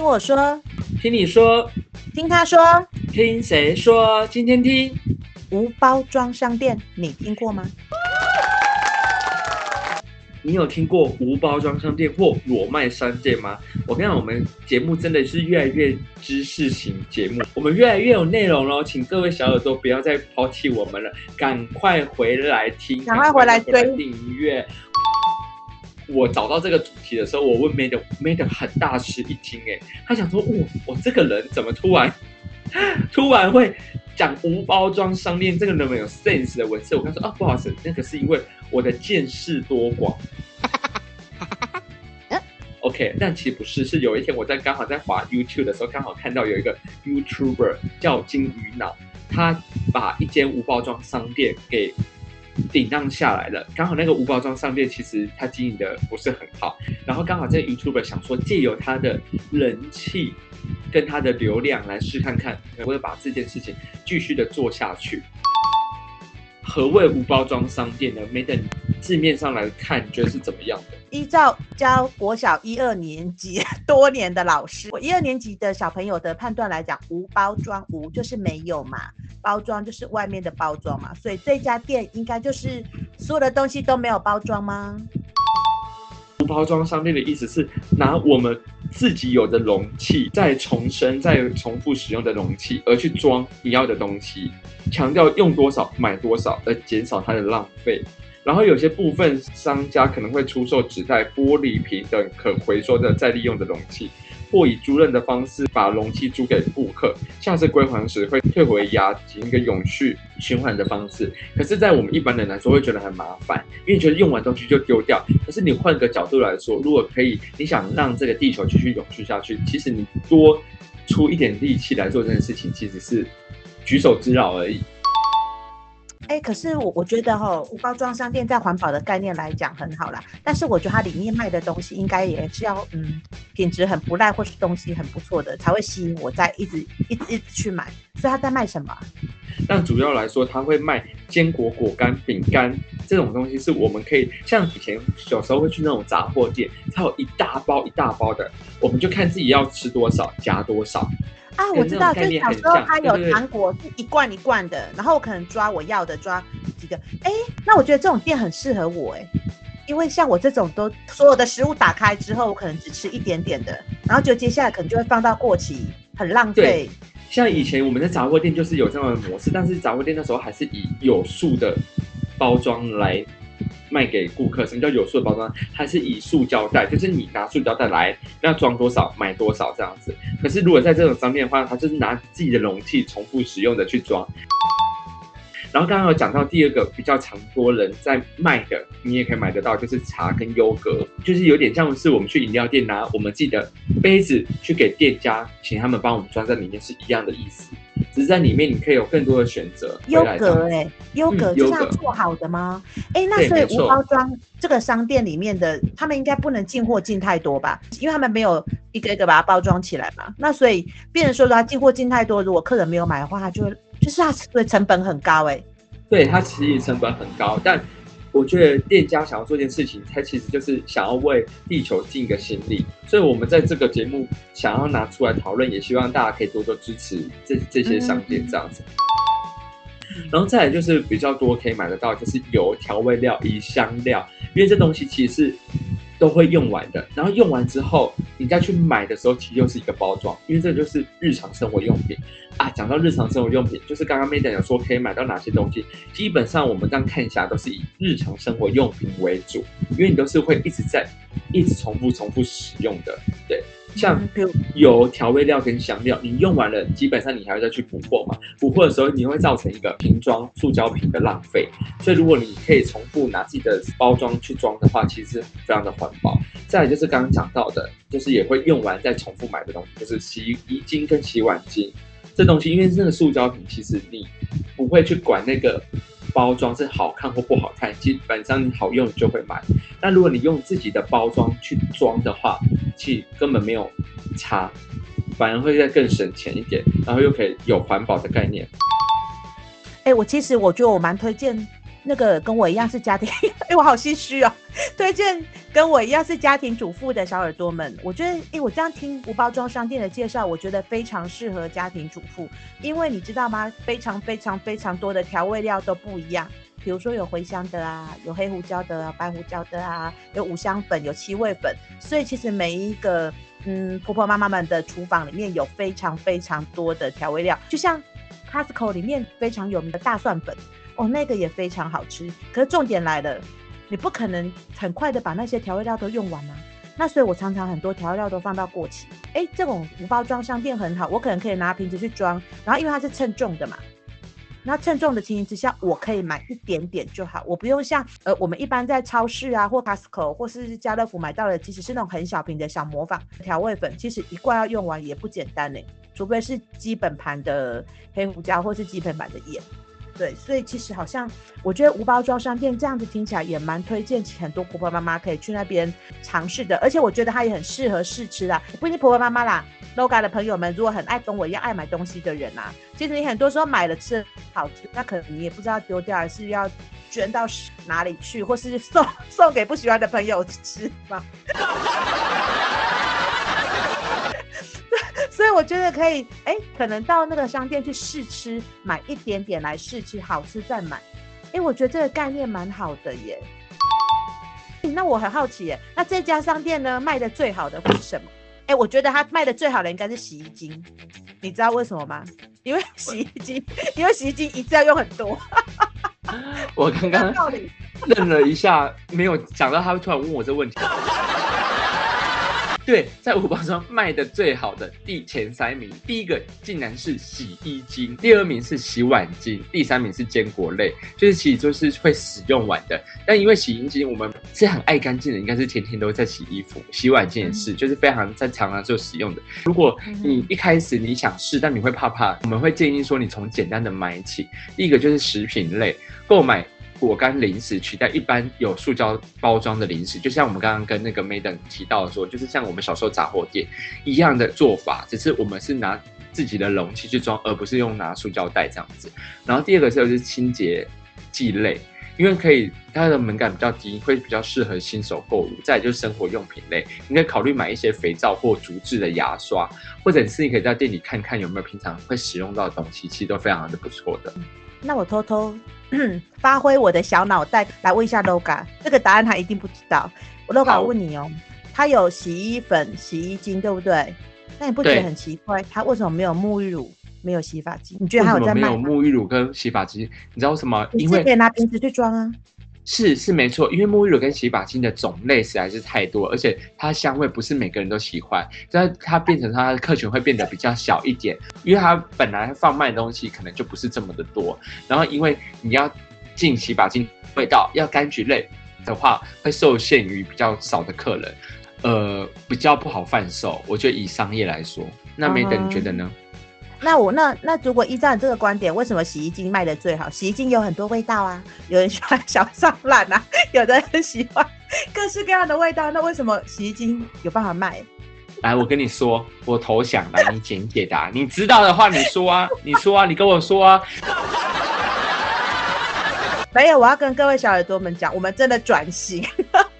听我说，听你说，听他说，听谁说？今天听无包装商店，你听过吗？你有听过无包装商店或裸卖商店吗？我跟你讲，我们节目真的是越来越知识型节目，我们越来越有内容了，请各位小耳朵不要再抛弃我们了，赶快回来听，赶快回来追订阅。我找到这个主题的时候，我问 Madam，Madam 很大吃一惊，哎，他想说，我我这个人怎么突然 突然会讲无包装商店这个那么有 sense 的文字？我跟他说，啊，不好意思，那个是因为我的见识多广。OK，但其实不是，是有一天我在刚好在滑 YouTube 的时候，刚好看到有一个 YouTuber 叫金鱼脑，他把一间无包装商店给顶让下来了。刚好那个无包装商店其实他经营的不是很好，然后刚好这个 YouTuber 想说借由他的人气跟他的流量来试看看，能不能把这件事情继续的做下去。何谓无包装商店呢？Madam 字面上来看，你觉得是怎么样的？依照教国小一二年级多年的老师，我一二年级的小朋友的判断来讲，无包装无就是没有嘛，包装就是外面的包装嘛，所以这家店应该就是所有的东西都没有包装吗？无包装商店的意思是拿我们自己有的容器，再重生、再重复使用的容器，而去装你要的东西，强调用多少买多少，而减少它的浪费。然后有些部分商家可能会出售纸袋、玻璃瓶等可回收的再利用的容器，或以租赁的方式把容器租给顾客，下次归还时会退回押金，一个永续循环的方式。可是，在我们一般人来说，会觉得很麻烦，因为觉得用完东西就丢掉。可是你换个角度来说，如果可以，你想让这个地球继续永续下去，其实你多出一点力气来做这件事情，其实是举手之劳而已。哎、可是我我觉得哈，无包装商店在环保的概念来讲很好啦。但是我觉得它里面卖的东西应该也是要嗯品质很不赖，或是东西很不错的，才会吸引我再一直一直一直去买。所以他在卖什么？但主要来说，他会卖坚果果干、饼干这种东西，是我们可以像以前小时候会去那种杂货店，它有一大包一大包的，我们就看自己要吃多少，夹多少。啊，我知道，就小时候它有糖果是一罐一罐的，然后我可能抓我要的抓几个。哎，那我觉得这种店很适合我哎，因为像我这种都所有的食物打开之后，我可能只吃一点点的，然后就接下来可能就会放到过期，很浪费。像以前我们的杂货店就是有这样的模式，但是杂货店那时候还是以有数的包装来。卖给顾客，什么叫有塑的包装？它是以塑胶袋，就是你拿塑胶袋来，要装多少买多少这样子。可是如果在这种商店的话，它就是拿自己的容器重复使用的去装。然后刚刚有讲到第二个比较常多人在卖的，你也可以买得到，就是茶跟优格，就是有点像是我们去饮料店拿我们自己的杯子去给店家，请他们帮我们装在里面是一样的意思。只是在里面你可以有更多的选择。优格哎，优格就是要做好的吗？哎、嗯，那所以无包装这个商店里面的，他们应该不能进货进太多吧？因为他们没有一个一个把它包装起来嘛。那所以变成说他进货进太多，如果客人没有买的话，他就会。就是它的成本很高哎、欸，对，它其实成本很高，但我觉得店家想要做一件事情，他其实就是想要为地球尽一个心力，所以我们在这个节目想要拿出来讨论，也希望大家可以多多支持这这些商店这样子。嗯、然后再来就是比较多可以买得到，就是油、调味料、以及香料，因为这东西其实是。都会用完的，然后用完之后，你再去买的时候，其实又是一个包装，因为这就是日常生活用品啊。讲到日常生活用品，就是刚刚 Madam 有说可以买到哪些东西，基本上我们这样看一下，都是以日常生活用品为主，因为你都是会一直在一直重复重复使用的，对。像油、调味料跟香料，你用完了，基本上你还要再去补货嘛？补货的时候，你会造成一个瓶装塑胶瓶的浪费。所以，如果你可以重复拿自己的包装去装的话，其实非常的环保。再来就是刚刚讲到的，就是也会用完再重复买的东西，就是洗衣精跟洗碗精这东西，因为那个塑胶瓶，其实你不会去管那个。包装是好看或不好看，基本上你好用就会买。但如果你用自己的包装去装的话，其实根本没有差，反而会再更省钱一点，然后又可以有环保的概念。哎、我其实我觉得我蛮推荐那个跟我一样是家庭，哎，我好心虚哦。推荐跟我一样是家庭主妇的小耳朵们，我觉得，哎，我这样听无包装商店的介绍，我觉得非常适合家庭主妇，因为你知道吗？非常非常非常多的调味料都不一样，比如说有茴香的啊，有黑胡椒的、啊、白胡椒的啊，有五香粉，有七味粉，所以其实每一个嗯婆婆妈妈们的厨房里面有非常非常多的调味料，就像 Costco 里面非常有名的大蒜粉。哦，那个也非常好吃。可是重点来了，你不可能很快的把那些调味料都用完啊。那所以我常常很多调味料都放到过期。哎，这种无包装商店很好，我可能可以拿瓶子去装，然后因为它是称重的嘛，那称重的情形之下，我可以买一点点就好，我不用像呃我们一般在超市啊或 Costco 或是家乐福买到的，其实是那种很小瓶的小磨坊调味粉，其实一罐要用完也不简单呢，除非是基本盘的黑胡椒或是基本盘的盐。对，所以其实好像我觉得无包装商店这样子听起来也蛮推荐，很多婆婆妈妈可以去那边尝试的。而且我觉得它也很适合试吃啦，不一定婆婆妈妈啦，Loga 的朋友们如果很爱跟我一样爱买东西的人啊，其实你很多时候买了吃好吃，那可能你也不知道丢掉，还是要捐到哪里去，或是送 送给不喜欢的朋友吃吗？我觉得可以，哎，可能到那个商店去试吃，买一点点来试吃，好吃再买。哎，我觉得这个概念蛮好的耶。那我很好奇耶，那这家商店呢，卖的最好的会是什么？哎，我觉得它卖的最好的应该是洗衣精。你知道为什么吗？因为洗衣精，因为洗衣精一次要用很多。我刚刚愣了一下，没有想到他会突然问我这个问题。对，在五包装卖的最好的第前三名，第一个竟然是洗衣精，第二名是洗碗精，第三名是坚果类，就是其实就是会使用完的。但因为洗衣精我们是很爱干净的，应该是天天都在洗衣服，洗碗精也是，就是非常在常常就使用的。如果你一开始你想试，但你会怕怕，我们会建议说你从简单的买起。第一个就是食品类，购买。果干零食取代一般有塑胶包装的零食，就像我们刚刚跟那个 Maiden 提到说，就是像我们小时候杂货店一样的做法，只是我们是拿自己的容器去装，而不是用拿塑胶袋这样子。然后第二个就是清洁剂类，因为可以它的门槛比较低，会比较适合新手购入。再就是生活用品类，你可以考虑买一些肥皂或竹制的牙刷，或者是你可以在店里看看有没有平常会使用到的东西，其实都非常的不错的。那我偷偷 发挥我的小脑袋来问一下 Loga，这个答案他一定不知道。我 Loga 问你哦，他有洗衣粉、洗衣精，对不对？那你不觉得很奇怪，他为什么没有沐浴乳、没有洗发精？你觉得他有在卖？没有沐浴乳跟洗发精，你知道为什么？因为可以拿瓶子去装啊。是是没错，因为沐浴乳跟洗发精的种类实在是太多，而且它香味不是每个人都喜欢，所以它变成它的客群会变得比较小一点，因为它本来放卖的东西可能就不是这么的多，然后因为你要进洗发精味道，要柑橘类的话，会受限于比较少的客人，呃，比较不好贩售。我觉得以商业来说，那 Madam 你觉得呢？那我那那如果依照你这个观点，为什么洗衣精卖的最好？洗衣精有很多味道啊，有人喜欢小桑懒啊，有的人喜欢各式各样的味道。那为什么洗衣精有办法卖？来，我跟你说，我投降，来，你简解答。你知道的话，你说啊，你说啊，你跟我说啊。没有，我要跟各位小耳朵们讲，我们真的转型，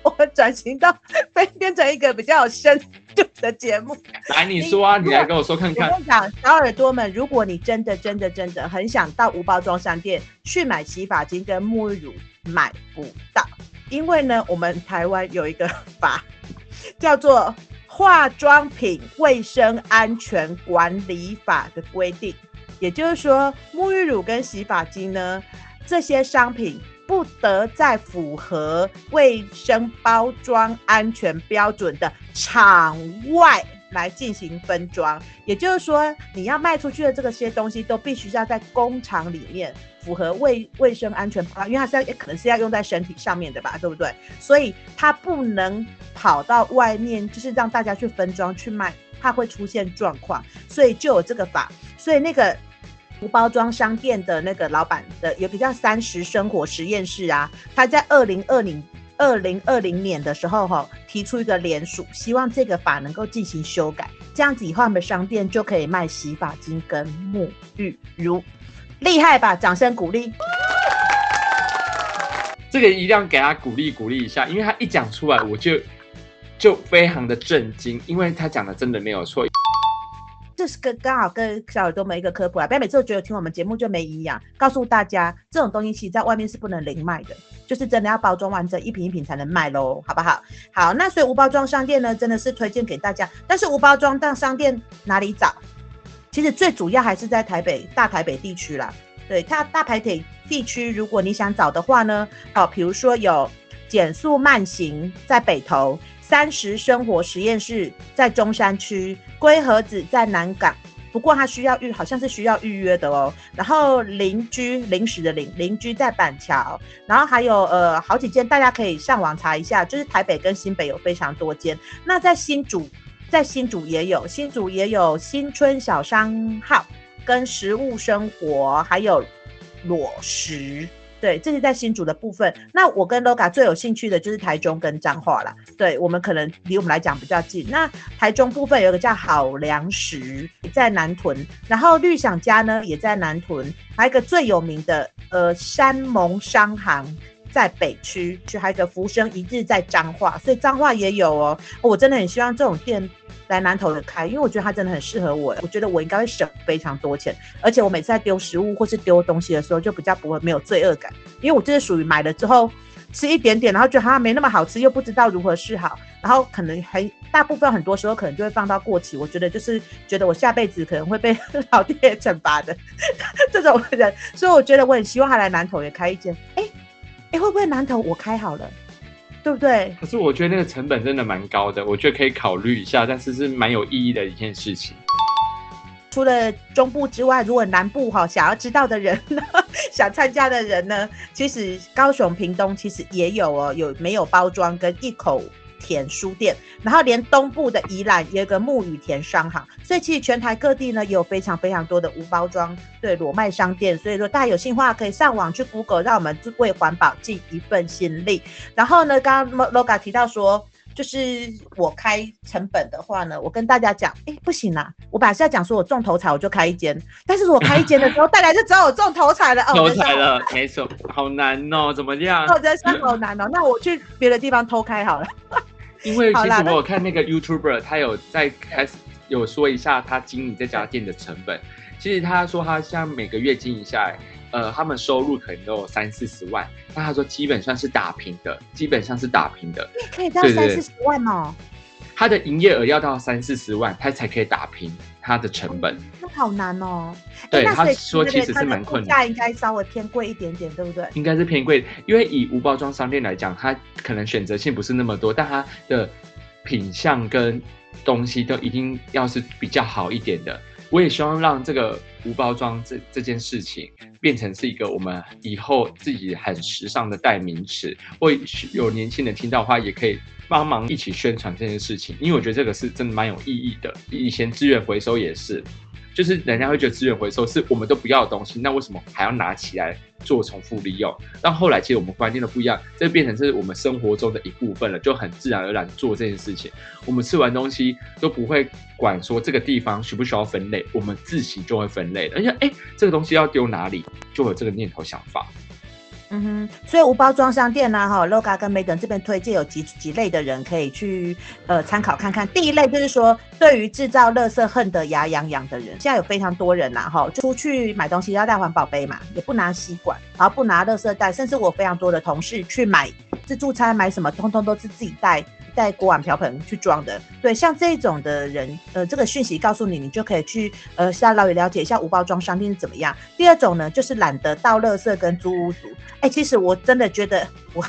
我们转型到变变成一个比较有深度的节目。来，你说啊，你，你来跟我说看看。我跟你讲，小耳朵们，如果你真的真的真的很想到无包装商店去买洗发精跟沐浴乳，买不到，因为呢，我们台湾有一个法叫做《化妆品卫生安全管理法》的规定，也就是说，沐浴乳跟洗发精呢。这些商品不得在符合卫生包装安全标准的场外来进行分装，也就是说，你要卖出去的这些东西都必须要在工厂里面符合卫卫生安全包装，因为它是要也可能是要用在身体上面的吧，对不对？所以它不能跑到外面，就是让大家去分装去卖，怕会出现状况，所以就有这个法，所以那个。无包装商店的那个老板的有个叫三十生活实验室啊，他在二零二零二零二零年的时候哈、哦，提出一个联署，希望这个法能够进行修改，这样子以后他们商店就可以卖洗发精跟沐浴乳，厉害吧？掌声鼓励。这个一定要给他鼓励鼓励一下，因为他一讲出来，我就就非常的震惊，因为他讲的真的没有错。这是个刚好跟小耳朵们一个科普啊，不要每次都觉得听我们节目就没营养。告诉大家，这种东西其实在外面是不能零卖的，就是真的要包装完整，一瓶一瓶才能卖喽，好不好？好，那所以无包装商店呢，真的是推荐给大家。但是无包装的商店哪里找？其实最主要还是在台北大台北地区啦。对，它大台北地区，如果你想找的话呢，哦，比如说有减速慢行在北投，三十生活实验室在中山区，龟盒子在南港，不过它需要预，好像是需要预约的哦。然后邻居临时的邻邻居在板桥，然后还有呃好几间，大家可以上网查一下，就是台北跟新北有非常多间。那在新竹，在新竹也有，新竹也有新春小商号。跟食物生活还有裸食，对，这是在新竹的部分。那我跟 Loga 最有兴趣的就是台中跟彰化啦。对，我们可能离我们来讲比较近。那台中部分有一个叫好粮食，在南屯，然后绿想家呢也在南屯，还有一个最有名的呃山盟商行在北区，就还有个福生一日在彰化，所以彰化也有哦。我真的很希望这种店。来南投的开，因为我觉得它真的很适合我。我觉得我应该会省非常多钱，而且我每次在丢食物或是丢东西的时候，就比较不会没有罪恶感。因为我这是属于买了之后吃一点点，然后觉得它没那么好吃，又不知道如何是好，然后可能还大部分很多时候可能就会放到过期。我觉得就是觉得我下辈子可能会被 老天爷惩罚的这种人，所以我觉得我很希望他来南投也开一间。哎哎，会不会南投我开好了？对不对？可是我觉得那个成本真的蛮高的，我觉得可以考虑一下，但是是蛮有意义的一件事情。除了中部之外，如果南部哈想要知道的人呢，想参加的人呢，其实高雄、屏东其实也有哦，有没有包装跟一口田书店，然后连东部的宜兰也有个木雨田商行，所以其实全台各地呢也有非常非常多的无包装对裸卖商店，所以说大家有兴趣的话可以上网去 Google，让我们为环保尽一份心力。然后呢，刚刚 Loga 提到说，就是我开成本的话呢，我跟大家讲，哎，不行啦，我本来是要讲说我中头彩我就开一间，但是我开一间的时候，大家就知道我中头彩了 哦，头彩了，没错，好难哦，怎么样？我真是好难哦，那我去别的地方偷开好了。因为其实我有看那个 YouTuber，他有在开始有说一下他经营这家店的成本。其实他说他像每个月经营下来，呃，他们收入可能都有三四十万。那他说基本上是打平的，基本上是打平的。可以到三四十万哦。他的营业额要到三四十万，他才可以打平他的成本。那好难哦。对，他说其实是蛮困难。价应该稍微偏贵一点点，对不对？应该是偏贵，因为以无包装商店来讲，它可能选择性不是那么多，但它的品相跟东西都一定要是比较好一点的。我也希望让这个无包装这这件事情变成是一个我们以后自己很时尚的代名词，或有年轻人听到的话，也可以。帮忙一起宣传这件事情，因为我觉得这个是真的蛮有意义的。以前资源回收也是，就是人家会觉得资源回收是我们都不要的东西，那为什么还要拿起来做重复利用？但后来其实我们观念都不一样，这变成是我们生活中的一部分了，就很自然而然做这件事情。我们吃完东西都不会管说这个地方需不需要分类，我们自己就会分类了。而且，哎，这个东西要丢哪里，就有这个念头想法。嗯哼，所以无包装商店呢、啊，哈，Loga 跟 Maden 这边推荐有几几类的人可以去呃参考看看。第一类就是说，对于制造垃圾恨得牙痒痒的人，现在有非常多人呐，哈，出去买东西要带环保杯嘛，也不拿吸管，然后不拿垃圾袋，甚至我非常多的同事去买自助餐买什么，通通都是自己带。带锅碗瓢盆去装的，对，像这种的人，呃，这个讯息告诉你，你就可以去，呃，稍微了解一下无包装商店是怎么样。第二种呢，就是懒得到垃圾跟租屋族，哎，其实我真的觉得我。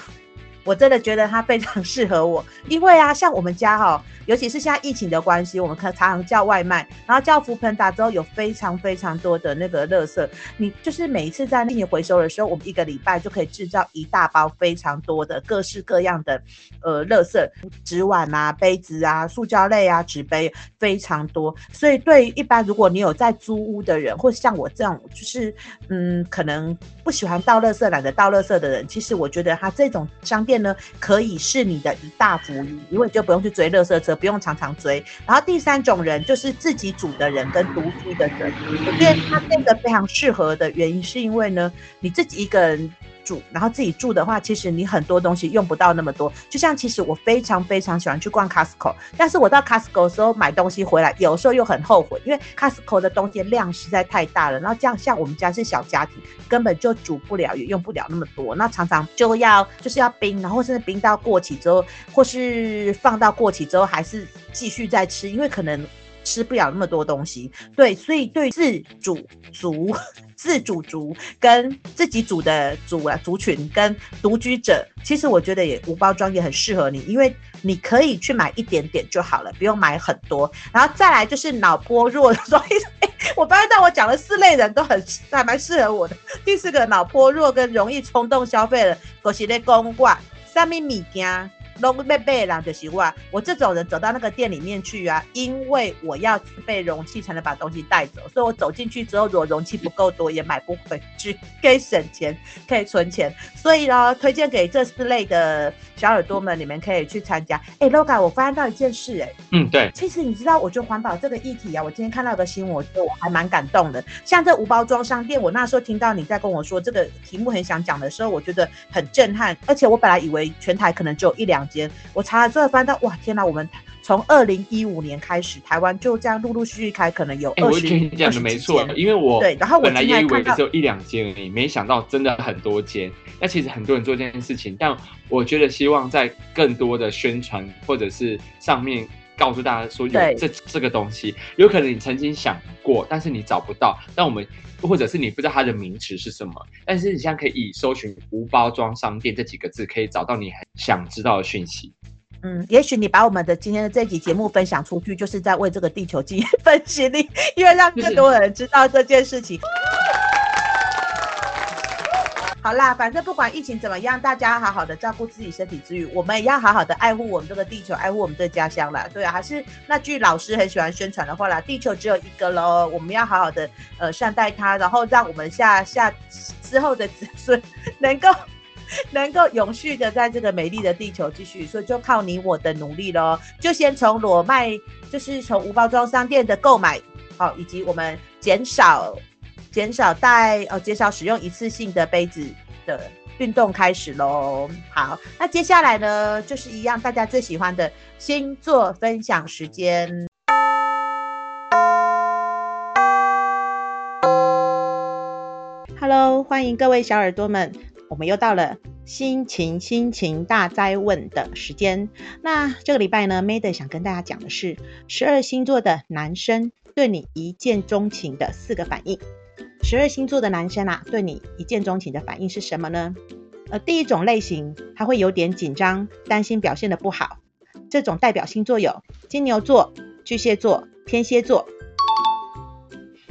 我真的觉得它非常适合我，因为啊，像我们家哈、哦，尤其是现在疫情的关系，我们可常常叫外卖，然后叫福朋达之后，有非常非常多的那个垃圾，你就是每一次在那里回收的时候，我们一个礼拜就可以制造一大包非常多的各式各样的呃垃圾，纸碗啊、杯子啊、塑胶类啊、纸杯非常多，所以对一般如果你有在租屋的人，或像我这样就是嗯，可能不喜欢倒垃圾、懒得倒垃圾的人，其实我觉得它这种商店。店呢，可以是你的一大福利，因为你就不用去追垃圾车，不用常常追。然后第三种人就是自己煮的人跟独居的人，我觉得他变得非常适合的原因，是因为呢，你自己一个人。住，然后自己住的话，其实你很多东西用不到那么多。就像其实我非常非常喜欢去逛 Costco，但是我到 Costco 的时候买东西回来，有时候又很后悔，因为 Costco 的东西量实在太大了。然后这样像我们家是小家庭，根本就煮不了，也用不了那么多，那常常就要就是要冰，然后甚至冰到过期之后，或是放到过期之后还是继续再吃，因为可能。吃不了那么多东西，对，所以对自主族、自主族跟自己组的组啊族群跟独居者，其实我觉得也无包装也很适合你，因为你可以去买一点点就好了，不用买很多。然后再来就是脑波弱，所以、欸、我发现到我讲的四类人都很还蛮适合我的。第四个脑波弱跟容易冲动消费的，都是在公挂上面物件。都被被人就是我，我这种人走到那个店里面去啊，因为我要自备容器才能把东西带走，所以我走进去之后，如果容器不够多，也买不回去，可以省钱，可以存钱。所以呢，推荐给这四类的小耳朵们，你们可以去参加。哎，Loga，我发现到一件事，哎，嗯，对，其实你知道，我觉得环保这个议题啊，我今天看到一个新闻，我觉得我还蛮感动的。像这无包装商店，我那时候听到你在跟我说这个题目很想讲的时候，我觉得很震撼，而且我本来以为全台可能只有一两间。我查了之后翻到，哇，天哪！我们从二零一五年开始，台湾就这样陆陆续续开，可能有二十、欸。我跟你讲的没错，因为我对，然后我本来也以为只有一两间而已，没想到真的很多间。那其实很多人做这件事情，但我觉得希望在更多的宣传或者是上面告诉大家说有这这个东西，有可能你曾经想过，但是你找不到。但我们。或者是你不知道它的名词是什么，但是你现在可以以搜寻“无包装商店”这几个字，可以找到你很想知道的讯息。嗯，也许你把我们的今天的这集节目分享出去，就是在为这个地球尽一份心力，因为让更多人知道这件事情。好啦，反正不管疫情怎么样，大家好好的照顾自己身体之余，我们也要好好的爱护我们这个地球，爱护我们这个家乡啦。对啊，还是那句老师很喜欢宣传的话啦，地球只有一个喽，我们要好好的呃善待它，然后让我们下下之后的子孙能够 能够永续的在这个美丽的地球继续，所以就靠你我的努力喽。就先从裸卖，就是从无包装商店的购买，好、以及我们减少。减少带哦，减少使用一次性的杯子的运动开始喽。好，那接下来呢，就是一样大家最喜欢的星座分享时间。Hello，欢迎各位小耳朵们，我们又到了心情心情大灾问的时间。那这个礼拜呢，Madam 想跟大家讲的是十二星座的男生对你一见钟情的四个反应。十二星座的男生啊，对你一见钟情的反应是什么呢？呃，第一种类型，他会有点紧张，担心表现得不好。这种代表星座有金牛座、巨蟹座、天蝎座。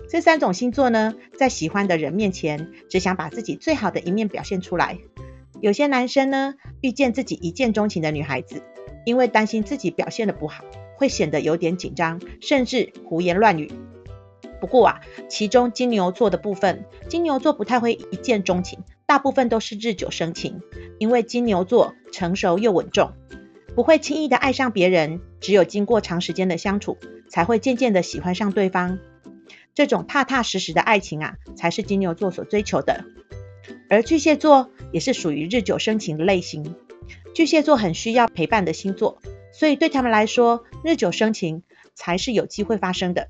这三种星座呢，在喜欢的人面前，只想把自己最好的一面表现出来。有些男生呢，遇见自己一见钟情的女孩子，因为担心自己表现得不好，会显得有点紧张，甚至胡言乱语。不过啊，其中金牛座的部分，金牛座不太会一见钟情，大部分都是日久生情。因为金牛座成熟又稳重，不会轻易的爱上别人，只有经过长时间的相处，才会渐渐的喜欢上对方。这种踏踏实实的爱情啊，才是金牛座所追求的。而巨蟹座也是属于日久生情的类型，巨蟹座很需要陪伴的星座，所以对他们来说，日久生情才是有机会发生的。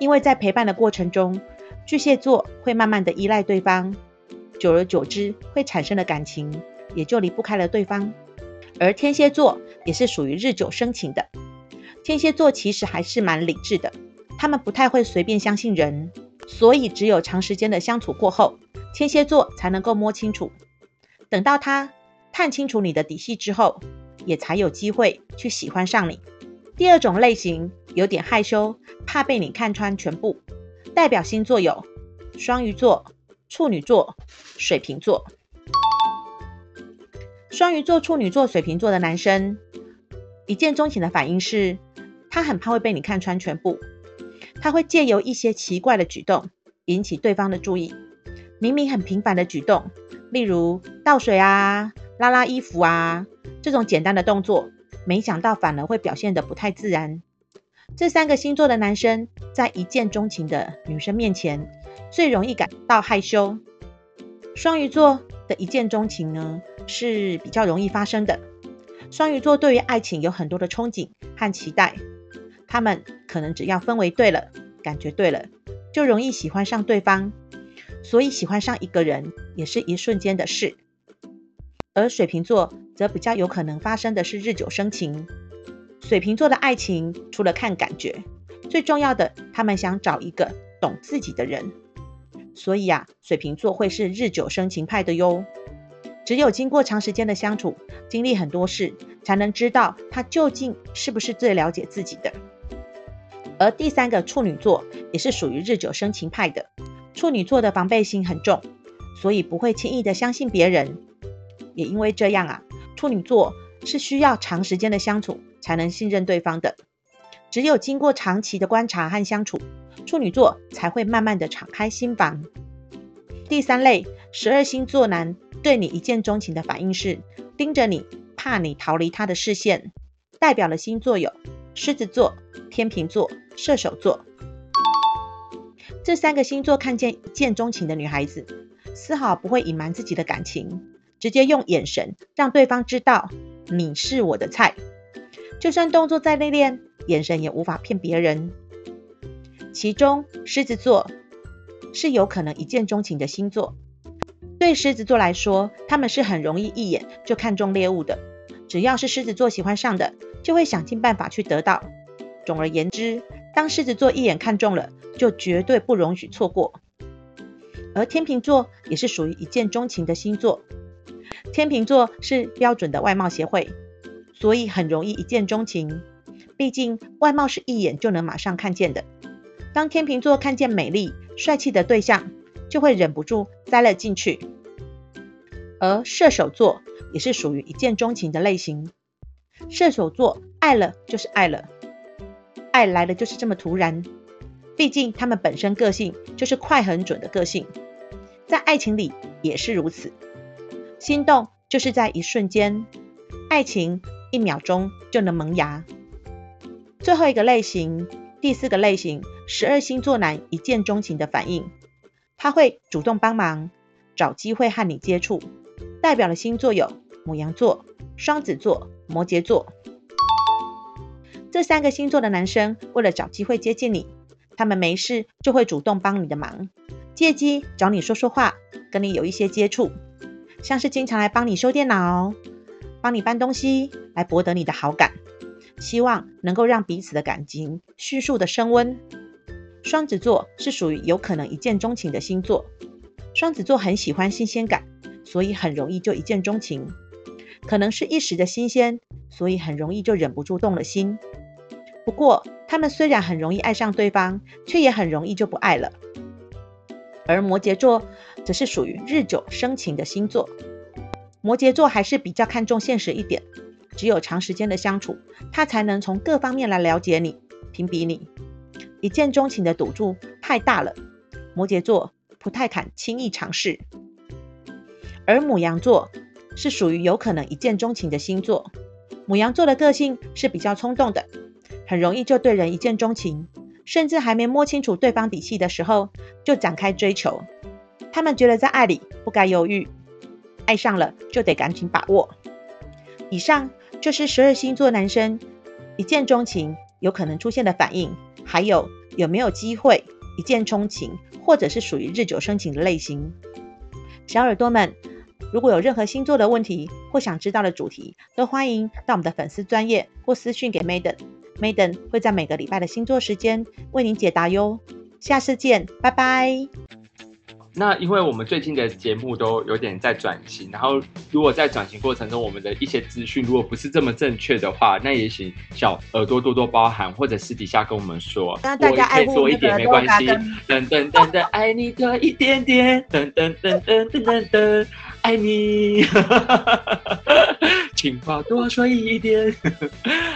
因为在陪伴的过程中，巨蟹座会慢慢的依赖对方，久而久之会产生的感情也就离不开了对方。而天蝎座也是属于日久生情的，天蝎座其实还是蛮理智的，他们不太会随便相信人，所以只有长时间的相处过后，天蝎座才能够摸清楚。等到他探清楚你的底细之后，也才有机会去喜欢上你。第二种类型有点害羞，怕被你看穿全部。代表星座有双鱼座、处女座、水瓶座。双鱼座、处女座、水瓶座的男生，一见钟情的反应是，他很怕会被你看穿全部。他会借由一些奇怪的举动引起对方的注意。明明很平凡的举动，例如倒水啊、拉拉衣服啊，这种简单的动作。没想到反而会表现得不太自然。这三个星座的男生在一见钟情的女生面前，最容易感到害羞。双鱼座的一见钟情呢，是比较容易发生的。双鱼座对于爱情有很多的憧憬和期待，他们可能只要氛围对了，感觉对了，就容易喜欢上对方。所以喜欢上一个人也是一瞬间的事。而水瓶座则比较有可能发生的是日久生情。水瓶座的爱情除了看感觉，最重要的，他们想找一个懂自己的人。所以啊，水瓶座会是日久生情派的哟。只有经过长时间的相处，经历很多事，才能知道他究竟是不是最了解自己的。而第三个处女座也是属于日久生情派的。处女座的防备心很重，所以不会轻易的相信别人。也因为这样啊，处女座是需要长时间的相处才能信任对方的。只有经过长期的观察和相处，处女座才会慢慢的敞开心房。第三类，十二星座男。对你一见钟情的反应是盯着你，怕你逃离他的视线。代表的星座有狮子座、天秤座、射手座。这三个星座看见一见钟情的女孩子，丝毫不会隐瞒自己的感情，直接用眼神让对方知道你是我的菜。就算动作再内敛，眼神也无法骗别人。其中狮子座是有可能一见钟情的星座。对狮子座来说，他们是很容易一眼就看中猎物的。只要是狮子座喜欢上的，就会想尽办法去得到。总而言之，当狮子座一眼看中了，就绝对不容许错过。而天秤座也是属于一见钟情的星座。天秤座是标准的外貌协会，所以很容易一见钟情。毕竟外貌是一眼就能马上看见的。当天秤座看见美丽帅气的对象，就会忍不住栽了进去，而射手座也是属于一见钟情的类型。射手座爱了就是爱了，爱来了就是这么突然。毕竟他们本身个性就是快很准的个性，在爱情里也是如此。心动就是在一瞬间，爱情一秒钟就能萌芽。最后一个类型，第四个类型，十二星座男一见钟情的反应。他会主动帮忙，找机会和你接触。代表的星座有牡羊座、双子座、摩羯座。这三个星座的男生为了找机会接近你，他们没事就会主动帮你的忙，借机找你说说话，跟你有一些接触，像是经常来帮你修电脑、帮你搬东西，来博得你的好感，希望能够让彼此的感情迅速的升温。双子座是属于有可能一见钟情的星座。双子座很喜欢新鲜感，所以很容易就一见钟情。可能是一时的新鲜，所以很容易就忍不住动了心。不过，他们虽然很容易爱上对方，却也很容易就不爱了。而摩羯座则是属于日久生情的星座。摩羯座还是比较看重现实一点，只有长时间的相处，他才能从各方面来了解你、评比你。一见钟情的赌注太大了，摩羯座不太敢轻易尝试。而母羊座是属于有可能一见钟情的星座。母羊座的个性是比较冲动的，很容易就对人一见钟情，甚至还没摸清楚对方底细的时候就展开追求。他们觉得在爱里不该犹豫，爱上了就得赶紧把握。以上就是十二星座男生一见钟情有可能出现的反应。还有有没有机会一见钟情，或者是属于日久生情的类型？小耳朵们，如果有任何星座的问题或想知道的主题，都欢迎到我们的粉丝专业或私讯给 Madam，Madam 会在每个礼拜的星座时间为您解答哟。下次见，拜拜。那因为我们最近的节目都有点在转型，然后如果在转型过程中，我们的一些资讯如果不是这么正确的话，那也请小耳朵多多包涵，或者私底下跟我们说，大家爱护多一点没关系。等等等等，爱你多一点点，噔噔噔噔噔噔噔，爱你。情话多说一点。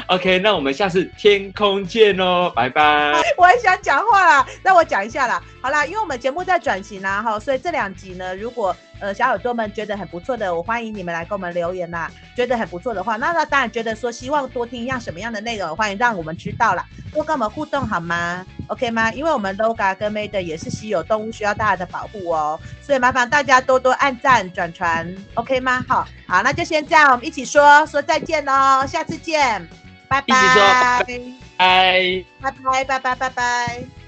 OK，那我们下次天空见哦，拜拜。我也想讲话啦，那我讲一下啦。好啦，因为我们节目在转型啦哈，所以这两集呢，如果呃小耳朵们觉得很不错的，我欢迎你们来给我们留言啦。觉得很不错的话，那那当然觉得说希望多听一样什么样的内容，欢迎让我们知道啦，多跟我们互动好吗？OK 吗？因为我们 logo 跟 made 也是稀有动物，需要大家的保护哦，所以麻烦大家多多按赞转传，OK 吗？好好，那就先这样，我们一起说说再见哦，下次见，拜拜。一起说拜拜，拜拜拜拜拜拜。